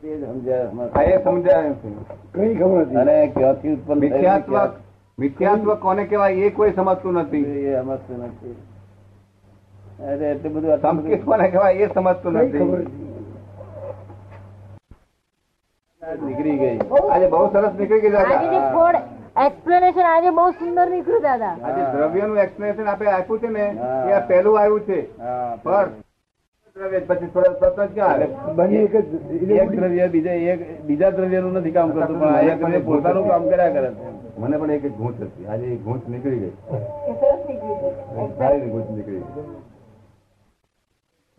તે જ સમજ્યા આ એ સમજાય કઈ ખબર નથી અને ક્યાંથી ઉત્પન્ન થયેલું, મિથ્યાત્વ મિથ્યાત્વ કોને કહેવાય એ કોઈ સમજતું નથી. એ સમજતું નથી. અરે એટલું બધું સંકેત કોને કહેવાય એ સમજતું નથી. નથી નીકળી ગઈ. આજે બહુ સરસ નીકળી ગઈ આજે દાદા એક્સપ્લેનેશન આજે બહુ સુંદર નીકળ્યું દાદા. આજે દ્રવ્યનું એક્સપ્લેનેશન આપણે આપ્યું છે ને. એ આ પહેલું આવ્યું છે. હા, દ્રવ્ય એક એક દ્રવ્ય બીજા એક બીજા દ્રવ્યનું નથી કામ કરતું પણ એક દ્રવ્ય પોતાનું કામ કર્યા કરે છે. મને પણ એક એક ઘૂંચ હતી. આજે એ ઘૂંચ નીકળી ગઈ. સારી ઘૂંચ નીકળી ગઈ.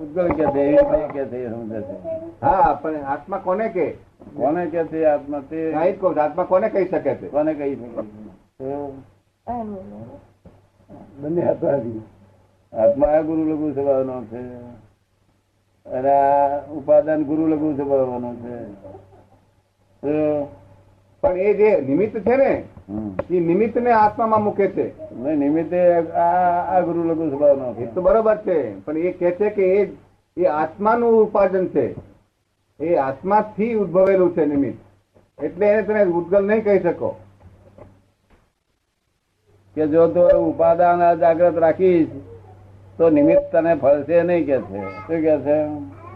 ઉદ્ગલ કે છે એવી કે છે સમજે છે? હા પણ આત્મા કોને કે? કોને કે છે આત્મા? તે જ કહું આત્મા કોને કહી શકે છે? કોને કહી શકે બંને હાથમાંથી આત્મા ગુરુ લઘુ સ્વભાવનો છે. અને આ ઉપાદાન ગુરુ લઘુ સ્વભાવનો છે. પણ એ જે નિમિત્ત છે ને એ નિમિત્ત ને આત્મામાં મૂકે છે. નિમિત્તે આ ગુરુ લઘુ સ્વભાવનો એ તો બરોબર છે પણ એ કે છે કે એ આત્માનું ઉપાર્જન છે. એ આત્માથી ઉદ્ભવેલું છે નિમિત્ત. એટલે એને તમે ઉદ્ગલ નહીં કહી શકો. કે જો તો ઉપાદાન જાગ્રત રાખીશ તો નિમિત્ત તને ફળશે નહીં કે છે? શું કે છે?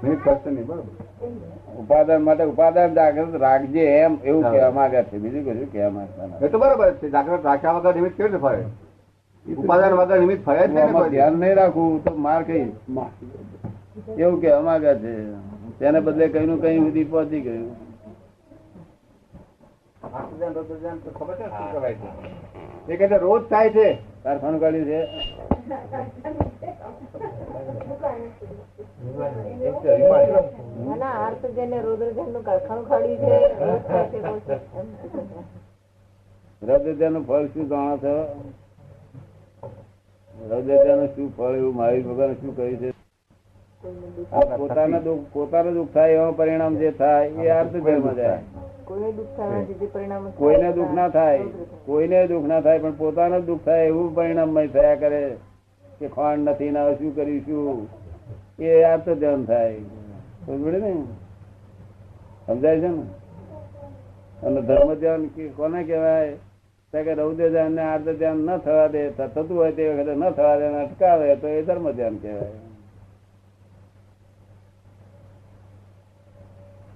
નિમિત્ત થશે નહીં બરોબર. ઉપાદાન માટે ઉપાદાન જાગ્રત રાખજે એમ એવું. કહેવા માંગે છે. બીજું કશું કહેવા માંગતા. એ તો બરોબર છે. જાગ્રત રાખ્યા વગર નિમિત્ત કેવી રીતે ફરે ઉપાદાન વગર નિમિત્ત ફરે જ ધ્યાન નહીં રાખવું તો માર કઈ એવું કહેવા માંગે છે. તેને બદલે કઈ નું કઈ સુધી પહોંચી ગયું. રોજ થાય છે. કારખાનું કાઢ્યું છે ના આર્ત જેને રુદ્રજનનું કારખાનું ખાડ્યું છે રૌદ્રજાનું ફળ શું જાણો છો? રૌદ્રજાનું શું ફળ એવું મહાવીર ભગવાન શું કહ્યું છે? પોતાના દુઃખ પોતાનું દુઃખ થાય એવા પરિણામ જે થાય એ અર્થ જન્મ જાય. કોઈને દુઃખ ના થાય કોઈને દુઃખ ના થાય પણ પોતાનું દુઃખ થાય એવું પરિણામ થયા કરે કે ખાંડ નથી ના શું કરીશું? એ અર્થ ધ્યાન થાય. સમજે ને? સમજાય છે ને? અને ધર્મ ધ્યાન કોને કહેવાય? કે રૌદ્ર ધ્યાન ને આર્ધ ધ્યાન ન થવા દે થતું હોય તે વખતે ન થવા દે અટકાવે, તો એ ધર્મ ધ્યાન કહેવાય.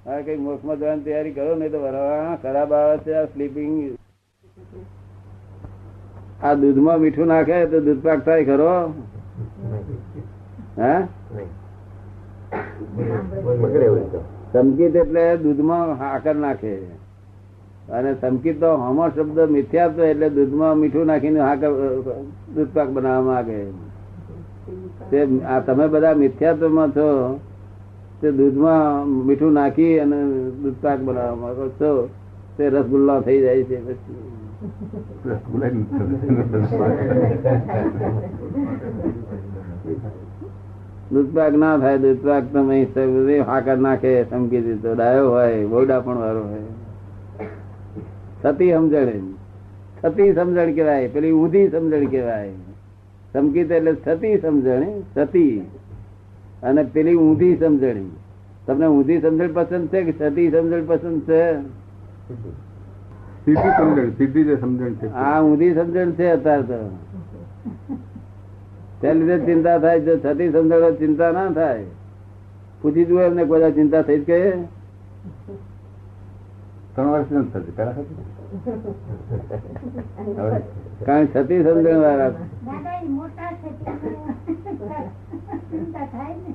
હા કઈ મોક્ષમાં જવાની તૈયારી કરો નહીં તો ખરાબ આવે છે, આ સ્લીપિંગ આ દૂધમાં મીઠું નાખે તો દૂધ પાક થાય ખરો. સંકિત એટલે દૂધમાં આકર નાખે. અને સંકિત તો હમો શબ્દ મિથ્યાત્વ એટલે દૂધમાં મીઠું નાખીને હાકર દૂધ પાક બનાવવામાં આવે તે આ તમે બધા મિથ્યાત્વમાં છો તે દૂધમાં મીઠું નાખી અને દૂધ પાક બનાવવામાં આવે છો. તે રસગુલ્લા થઈ જાય છે પછી. દૂધપાક ના થાય દૂધપાક તો હાકર નાખે સમકી દીધો ડાયો હોય બોડા પણ વાળો હોય. થતી સમજણ થતી સમજણ કેવાય પેલી ઉધી સમજણ કેવાય સમકીત એટલે થતી સમજણ થતી. અને પેલી ઊંધી સમજણ. તમને ઊંધી સમજણ પસંદ છે કે સતી સમજણ પસંદ છે? સીધી સમજણ સીધી જે સમજણ છે. આ ઊંધી સમજણ છે અત્યારે તો. ત્યાં લીધે ચિંતા થાય જો છતી સમજણ ચિંતા ના થાય. પૂછી જુઓ એમને કોઈ ચિંતા થઈ જ કે ત્રણ વર્ષ નથી થતી પેલા થતી કારણ છતી સમજણ વાળા મોટા છે ચિંતા થાય ને.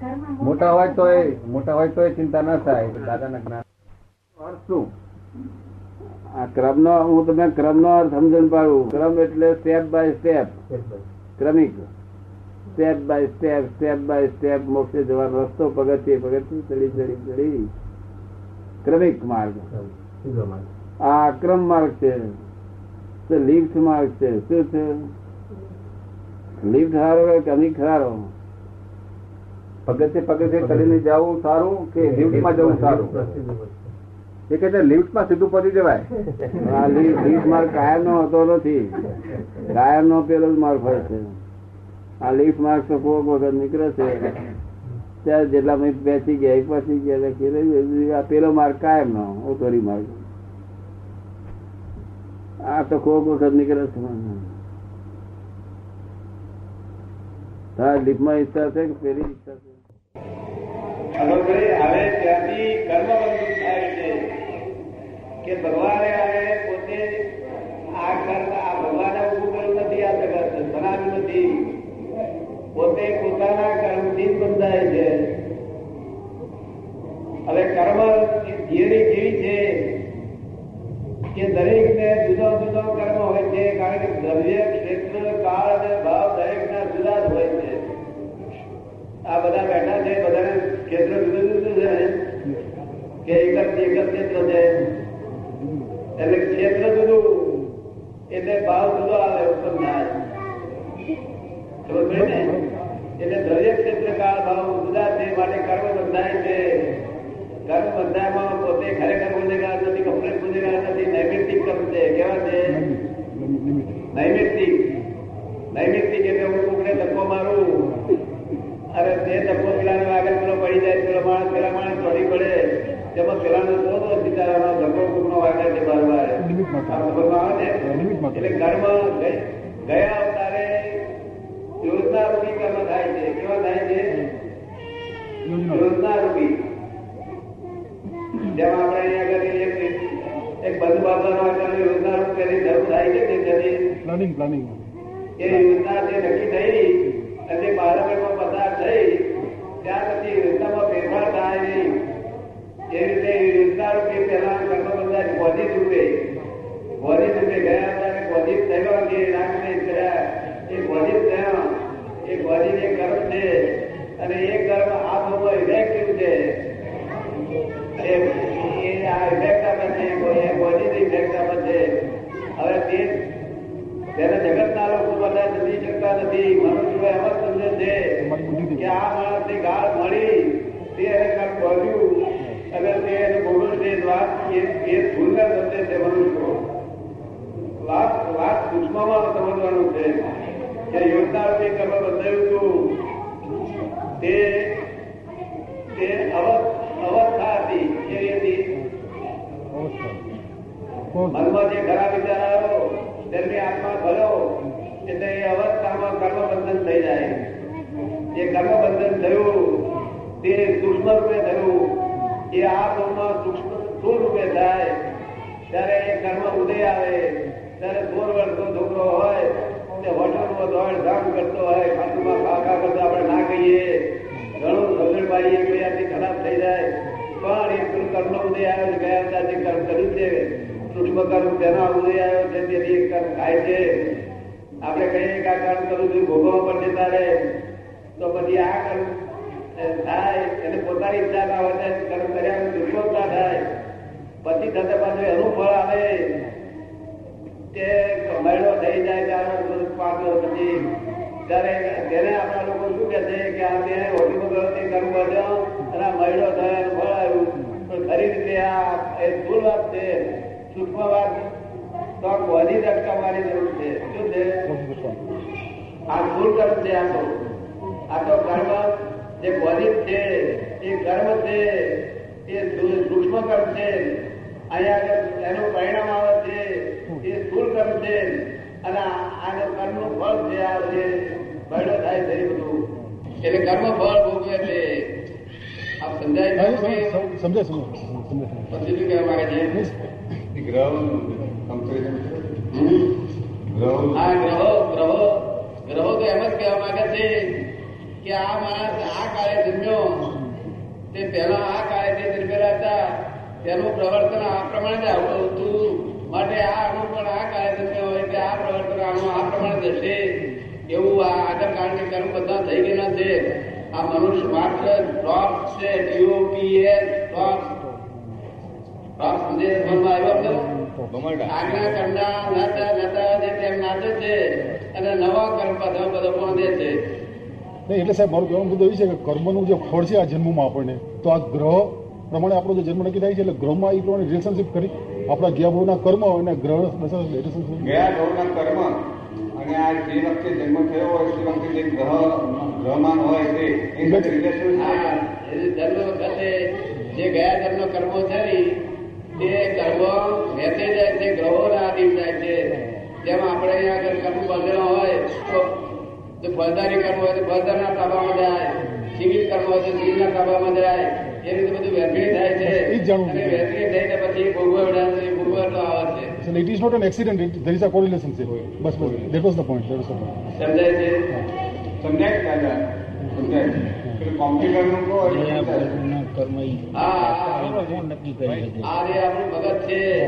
ઘરમાં મોટા હોય તો એ મોટા હોય તો એ ચિંતા ના થાય. દાદાના જ્ઞાન. અર્થ શું? આ ક્રમનો હું તમને ક્રમનો અર્થ સમજણ પાડું. ક્રમ એટલે સ્ટેપ બાય સ્ટેપ ક્રમિક step by step step by step મોક્ષે જવાનો રસ્તો પગથિયે પગથિયે ચડી ચડી ચડી ક્રમિક માર્ગ આ અક્રમ માર્ગ છે તે લિફ્ટ માર્ગ છે શું છે લિફ્ટ સારો કે ક્રમિક સારો પગથિયે પગથિયે ચડીને જવું સારું કે લિફ્ટમાં જવું સારું એ કે છે લિફ્ટમાં સીધું પહોંચી જવાય. આ લિફ્ટ લિફ્ટ માર્ગ કાયમ નો હતો નથી. કાયમ નો પેલો જ માર્ગ છે. આ લિફ્ટ માર્ગ તો કોક વખત નીકળે છે. ત્યાં જેટલા મિનિટ બેસી ગયા એક પછી ગયા એટલે કે આ પેલો માર્ગ કાયમ નો ઓતોરી માર્ગ આ તો કોક વખત નીકળે છે. તારા લિફ્ટમાં ઈચ્છા છે કે પેલી ઈચ્છા છે. હવે ત્યાંથી કર્મ કે ભગવાને હવે પોતે આ કર્મ, આ ભગવાને ઉભું કર્યું નથી, આ જગત બનાવ્યું નથી. પોતે પોતાના કર્મથી જ બંધાય છે. હવે કર્મ એ થિયરી કેવી છે કે દરેક ને જુદો જુદો કર્મ હોય છે, કારણ કે દ્રવ્ય ક્ષેત્ર કાળ અને ભાવ દરેક ના જુદા જ હોય છે આ બધા બેઠા છે બધાને ક્ષેત્ર જુદું જુદું છે ને કે એક જ એક જ ક્ષેત્ર છે એટલે ક્ષેત્ર જુદું એટલે ભાવ જુદો આવે ઉત્પન્ન થાય ખબર પડી ને એટલે દ્રવ્ય ક્ષેત્ર કાળ ભાવ જુદા છે માટે કર્મ બંધાય છે કર્મ બંધાયમાં પોતે ખરેખર ગુનેગાર નથી કમ્પ્લેટ ગુનેગાર નથી નૈમિત્તિક કર્મ છે કેવા છે નૈમિત્તિક નૈમિત્તિક એટલે હું કોકને ધક્કો મારું? અરે તે ધક્કો પેલા આગળ પેલો પડી જાય પેલો માણસ પેલા માણસ ચોરી પડે. તેમાં પેલાનો શોધો બિચારાનો ધક્કો કોકનો વાગે છે બાર બાર. આ આવે ને? એટલે કર્મ ગયા અવતારે યોજના રૂપી કર્મ થાય છે? કેવા થાય છે? યોજના રૂપી. જેમ આપણે અહીંયા આગળ એક બંધ બંધુ બાબાનો પ્લાનિંગ પ્લાનિંગ એ યોજના જે નક્કી થઈ, અને પાર્લામેન્ટમાં પસાર થઈ, ત્યાર પછી યોજનામાં ફેરફાર થાય નહીં. એ રીતે યોજના રૂપે પહેલા કર્મ બધા પોઝિટ રૂપે પોઝિટ રૂપે ગયા હતા પોઝિટ થયેલો જે નાગને કર્યા. એ પોઝિટ થયા. એ એ કર્મ છે. અને એ કર્મ આ બહુ ઇફેક્ટિવ છે. ત્યારે જગતના લોકો બધા સમજી શકતા નથી મનુષ્ય એમ જ સમજે છે કે આ માણસની ગાળ મળી તે એને કાંઈક બોલ્યું અને તે એને બોલું છે વાત એ એ ભૂલના સમજે છે મનુષ્યો. વાત વાત સૂક્ષ્મમાં સમજવાનું છે. કે યોજના જે કર્મ બતાવ્યું હતું તે તે અવસ્થા હતી કેવી હતી મનમાં જે ખરાબ વિચાર આવ્યો તેમની આત્મા ભલો એટલે એ અવસ્થામાં કર્મબંધન થઈ જાય. જે કર્મબંધન થયું, તે સૂક્ષ્મ રૂપે થયું. એ આ ભાવમાં સૂક્ષ્મ સ્થૂળ રૂપે થાય. ત્યારે એ કર્મ ઉદય આવે, ત્યારે સોળ વર્ષનો છોકરો હોય, તે હોટલમાં દોડ ધામ કરતો હોય ખાતુમાં ખાખા કરતો આપણે ના કહીએ. ઘણું રગડ પાડીએ કોઈ આથી ખરાબ થઈ જાય. પણ એ કર્મ ઉદય આવે ગયા હતા જે કર્મ કર્યું છે. સૂક્ષ્મ કર્મ તેનો ઉદય આવ્યો છે તેથી કર્મ થાય છે. આપણે કહીએ કે આ કર્મ કરવું જોઈએ, ભોગવવા પડશે તારે. તો પછી આ કર્મ થાય, એટલે પોતાની ઈચ્છા ના હોય કર્મ કર્યા દુર્બળતા થાય. પછી થતા પાછું એનું ફળ આવે. કે મહિનો થઈ જાય ત્યારે વર્ષ પછી ત્યારે તેને આપણા લોકો શું કે છે કે આ તે હોટી વગરથી કર્મ કર્યો અને મહિનો થયો, ફળ આવ્યું. ખરી રીતે આ એ ભૂલ વાત છે. તો જ અટકાવવાની જરૂર છે. શું છે? આ ભૂલ કર્મ છે આ તો. આ તો કર્મ જે કોની છે એ કર્મ છે એ સૂક્ષ્મ કર્મ છે. અહીંયા એનું પરિણામ આવે છે એ સ્થૂળ કર્મ છે. અને આ- કર્મનું ફળ છે આ જે બળો થાય છે બધું. એટલે કર્મ ફળ ભોગવે છે. આપ સમજાય સમજાય સમજાય સમજાય સમજાય સમજાય. પછી શું કહેવા માંગે ગ્રહો ગ્રહો ગ્રહો તો એમ જ કહેવા માંગે છે કે આ માણસ આ કાળે જન્મ્યો તે પહેલા આ કાળે જે જન્મેલા હતા તેનું પ્રવર્તન આ પ્રમાણે જ આવતું હતું માટે આ અણુ પણ આ કાળે જન્મ્યો હોય કે આ પ્રવર્તન અણુ આ પ્રમાણે જશે એવું આ આગળ કાળની કર્મ બધા થઈ ગયેલા છે આ મનુષ્ય માત્ર ડ્રોપ છે ડીઓપીએસ સમજે મનમાં આવ્યો ખરો? આજના નાતા નાતા જે તેમ નાચે છે અને નવા કર્મ બધો બધો પહોંચે છે નહીં એટલે સાહેબ મારું કહેવાનું બધું એ છે કે કર્મનું જે ફળ છે આ જન્મમાં આપણને તો આ ગ્રહ પ્રમાણે આપણો જે જન્મ નક્કી થાય છે એટલે ગ્રહમાં એ પ્રમાણે રિલેશનશિપ કરી આપણા ગયા ભાવના કર્મ અને ગ્રહ રિલેશનશિપ ગયા ભાવના કર્મ અને આ જે વખતે જન્મ થયો હોય તે વખતે જે ગ્રહ ગ્રહ ગ્રહમાન હોય તે રિલેશન જન્મ વખતે જે ગયા જન્મ કર્મો છે તે કર્મો વહેતે જાય છે ગ્રહોના આધીન જાય છે જેમ આપણે અહીંયા આગળ કર્મ બંધેલા હોય તો જો ફળદારી કર્મ હોય તો ફળદારના તાબામાં જાય સિવિલ કર્મ હોય તો સિવિલના તાબામાં જાય એ રીતે બધું વહેંચણી થાય છે અને. વહેંચણી થઈને પછી ભોગવડા ભોગવટો આવે છે So it is not an accident, it, there is a correlation. Bus bus that was the point. That was the point. સમજાય છે સમજાય દાદા સમજાય છે.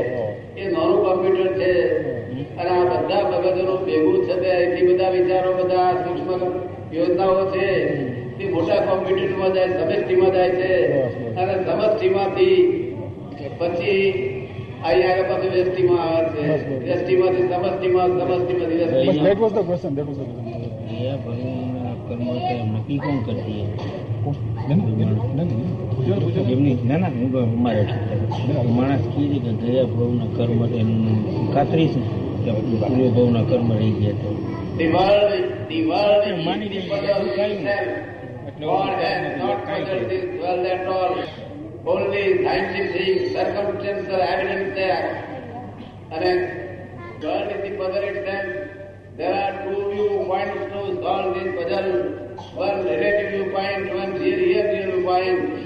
એ નાનું કોમ્પ્યુટર છે. અને આ બધા મગજોનું ભેગું છે તે અહીંથી બધા વિચારો બધા સૂક્ષ્મ યોજનાઓ છે. તે મોટા કોમ્પ્યુટરમાં જાય સમષ્ટિમાં જાય છે. અને સમષ્ટિમાંથી પછી અહીંયા આગળ પાછું વ્યષ્ટિમાં આવે છે. વ્યષ્ટિમાંથી સમષ્ટિમાં સમષ્ટિમાંથી But કર્મ તો નક્કી કોણ કરતી નહીં, નહીં, નહીં, નહીં. એમની ના ના હું અમારે માણસ કીધે કે ગયા ભાવના કર્મ એનું ખાતરી છે કે પૂર્વ ભાવના કર્મ રહી ગયા તો માની કઈ. એટલે. Only scientific, circumstantial evidence there. And world is the puzzle itself. There are two viewpoints to solve this puzzle. One relative viewpoint, one real, viewpoint.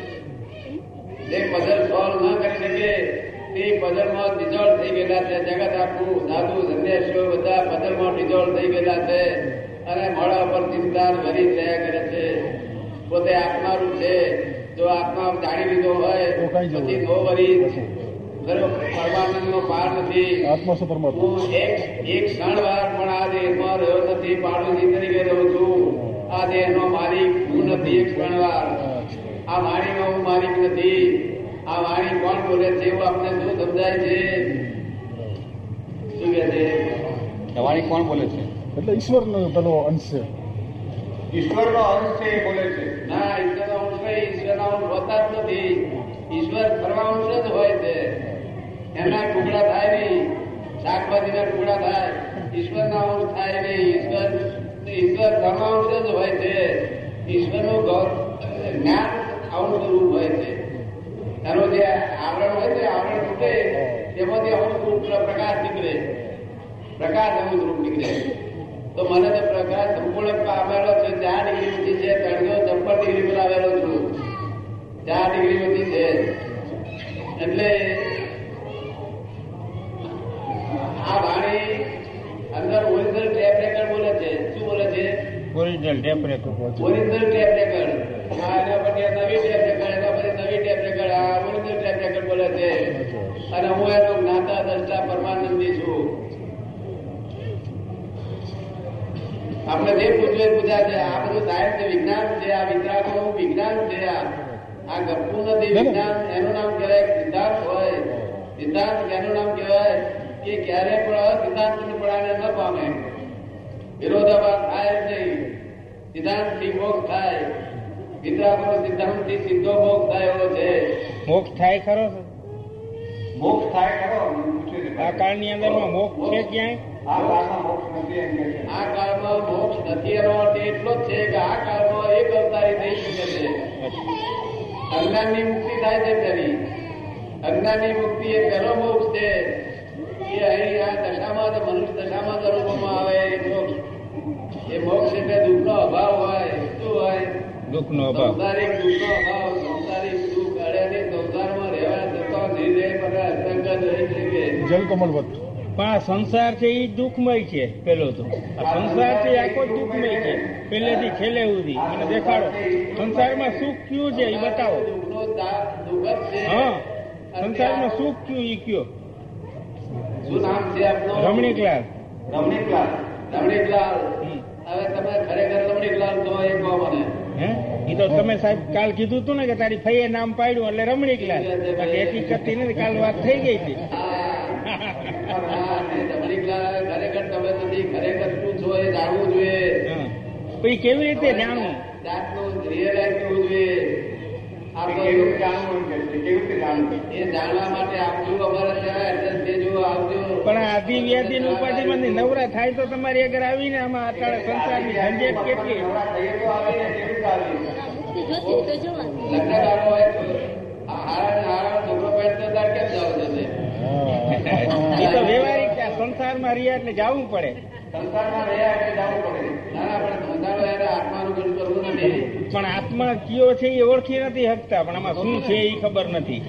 જે પઝલ સોલ્વ ન કરી શકે. તે પઝલમાં ડિઝોલ્વ થઈ ગયેલા છે. જગત આખું સાધુ સંન્યાસીઓ બધા પઝલમાં ડિઝોલ્વ થઈ ગયેલા છે. અને મોડા ઉપર ચિંતા ભરી રહ્યા કરે છે. પોતે આત્મારૂપ છે. જો આત્મા જાણી લીધો હોય પછી નો વરી પરમાનંદ નો પાર નથી. આત્મા છે પરમાત્મા એક એક ક્ષણ વાર પણ આ દેહમાં રહ્યો નથી પાડોશી તરીકે રહું છું. આ દેહનો માલિક હું નથી એક ક્ષણ વાર. આ વાણીનો હું માલિક નથી. આ વાણી કોણ બોલે છે એવું આપણે શું સમજાય છે? શું કે છે? વાણી કોણ બોલે છે? એટલે ઈશ્વરનો પેલો અંશ છે. ઈશ્વરનો અંશ છે બોલે છે. ના ઈશ્વરનો અંશ નહીં ઈશ્વરના અંશ હોતા જ નથી. ઈશ્વર પરમાંશ અંશ જ હોય છે. એના ટુકડા થાય નહીં. શાકભાજીના ટુકડા થાય. ઈશ્વરના અંશ થાય નહીં. ઈશ્વર ઈશ્વર ધર્મ અંશ જ હોય છે. ઈશ્વરનું જ્ઞાન અંશ રૂપ હોય છે. એનું જે આવરણ હોય છે, આવરણ તૂટે તેમાંથી અંશ રૂપ પ્રકાશ નીકળે. પ્રકાશ અંશ રૂપ નીકળે. તો મને તો પ્રકાશ સંપૂર્ણ આવેલો છે, ચાર ડિગ્રી માંથી છે ત્રણસો છપ્પન ડિગ્રી પર આવેલો છું. ચાર ડિગ્રી માંથી છે. એટલે આ વાણી અંદર ઓરિજિનલ ટેપ રેકર્ડ બોલે છે શું બોલે છે original tape record original tape record આ પછી નવી ટેપ રેકોર્ડ એના પછી નવી ટેપ રેકોર્ડ આ ઓરિજિનલ ટેપ રેકોર્ડ બોલે છે. અને હું એનો જ્ઞાતા દ્રષ્ટા પરમાનંદી છું. આપણે જે પૂછવે પૂછા છે આ બધું સાયન્સ વિજ્ઞાન છે આ વિતરાગોનું વિજ્ઞાન છે આ આ ગપ્પુ નથી વિજ્ઞાન એનું નામ કહેવાય સિદ્ધાંત હોય. સિદ્ધાંત એનું નામ કહેવાય કે ક્યારે પણ સિદ્ધાંત પડાને ન પામે. વિરોધાભાસ થાય જ નહીં. સિદ્ધાંતથી મોક્ષ થાય. વિતરાગો સિદ્ધાંત સીધો મોક્ષ થાય છે. મોક્ષ થાય ખરો મોક્ષ થાય ખરો? આ કાળની અંદરમાં મોક્ષ છે ક્યાંય? આ કાળમાં મોક્ષ નથી આ કાળમાં મોક્ષ નથી એનો અર્થ એટલો જ છે કે આ કાળમાં એક અવતારી થઈ શકે છે. અજ્ઞાનની મુક્તિ થાય છે તેની. અજ્ઞાનની મુક્તિ એ પહેલો મોક્ષ છે. એ અહીં આ દશામાં મનુષ્ય દશામાં જ આવે એ મોક્ષ એ મોક્ષ એટલે દુઃખનો અભાવ હોય શું હોય દુઃખનો અભાવ. સંસારિક દુઃખનો અભાવ સંસારિક દુઃખ અડે સંસારમાં રહેવા જતો નિર્દય પર અસંગત રહી શકે જલકમળવત પણ આ સંસાર છે એ દુઃખમય છે પેલો તો. આ સંસાર છે આખો દુઃખમય છે. પહેલેથી છેલ્લે સુધી. મને દેખાડો. સંસારમાં સુખ કયું છે એ બતાવો. હા. સંસારમાં સુખ કયું એ કયો? રમણીકલાલ. રમણીકલાલ. રમણીકલાલ. હવે તમે ખરેખર રમણીકલાલ એ કહો મને. હે? એ તો તમે સાહેબ કાલ કીધું હતું ને કે તારી ફઈએ નામ પાડ્યું એટલે રમણીકલાલ બાકી હકીકત નથી કાલ વાત થઈ ગઈ હતી. રમણીકલાલ ખરેખર તમે નથી ખરેખર શું છો એ જાણવું જોઈએ. પછી કેવી રીતે જાણવું? જાતનું રિયલાઇઝ કરવું જોઈએ. આ તો કેવી રીતે જાણવું એમ કેવી રીતે જાણવું એ જાણવા માટે આપવું અમારે ત્યાં દેજો આવજો. પણ આધિ વ્યાધિ ઉપાધિમાંથી નવરા થાય તો તમારી આગળ આવીને આમાં અત્યારે સંસારની ઝંઝેટ કેટલી? તો ને ને વ્યવહારિક આ સંસારમાં રહ્યા એટલે જવું પડે. સંસારમાં રહ્યા એટલે જવું પડે. ના ના પણ ધંધાનો એટલે આત્માનું કશું કરવું નથી. પણ આત્મા કયો છે એ ઓળખી નથી શકતા પણ આમાં શું છે એ ખબર નથી.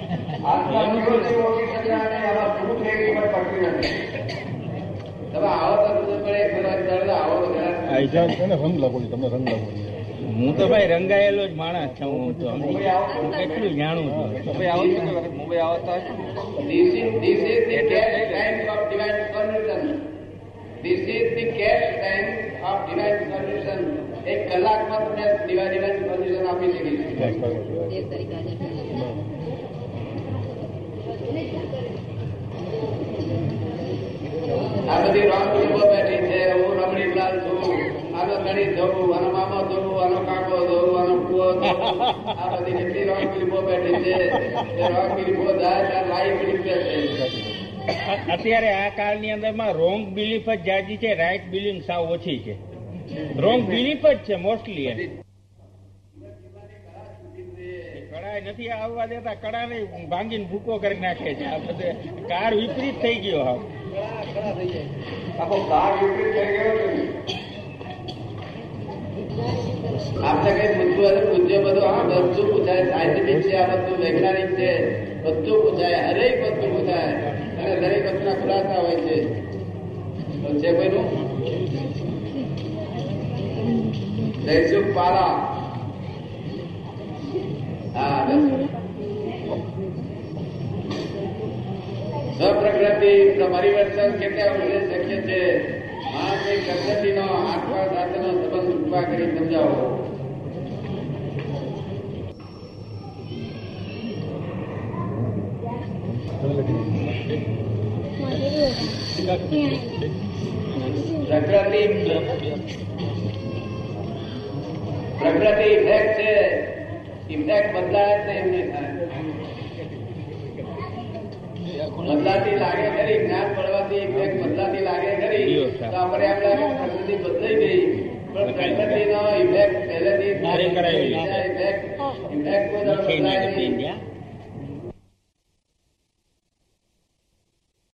હું તો ભાઈ રંગાયેલો જ માણસ છું હું તો કેટલું જાણું છું. મુંબઈ આવતા Mumbai is the cash time of divine solution. This is the cash time of divine solution. એક કલાકમાં તમને ડિવાઇન divine solution આપી શકીશ આ બધી રોંગ ગ્રુપો બેઠી છે હું રમણીલાલ છું આનો ગણિત જોઉં આનો મામો જોઉં આનો કાકો જોઉં આનો કુવો આ બધી કેટલી રોંગ ગ્રુપો બેઠી છે એ રોંગ ગ્રુપો જાય ત્યાં લાઈવ ફિલ્મ છે અત્યારે આ કાળની અંદરમાં રોંગ બિલીફ જ જાજી છે રાઈટ બિલીફ સાવ ઓછી છે. રોંગ બિલીફ જ છે મોસ્ટલી કળા નથી આવવા દેતા, કળાને ભાંગીને ભૂકો કરી નાખે છે. આ બધે કાર વિપરીત થઈ ગયો હાવ. કાર વિપરીત થઈ ગયો. આપણે કઈ પૂછવું હશે પૂછ્યું બધું. હા, બધું પૂછાય. સાયન્ટિફિક છે, આ બધું, વૈજ્ઞાનિક છે, બધું પૂછાય. હરેક વસ્તુ પૂછાય. અને દરેક વસ્તુના ખુલાસા હોય છે. છે કોઈનું? જયસુખ પાલા. હા. સ્વપ્રકૃતિ પરિવર્તન કેટલા શક્ય છે? માણસની પ્રકૃતિનો આત્મા સાથેનો સંબંધ કૃપા કરી સમજાવો. પ્રકૃતિ પ્રકૃતિ ઇફેક્ટ છે. ઇફેક્ટ બદલાય જ નહીં એમને બદલાતી લાગે ખરી જ્ઞાન પડવાથી ઇફેક્ટ બદલાતી લાગે ખરી. તો આપણે એમ લાગે પ્રકૃતિ બદલાઈ ગઈ. પણ પ્રકૃતિનો ઇફેક્ટ પહેલેથી. ઇફેક્ટ ઇફેક્ટ કોઈ બદલાય નહીં. ત્યાં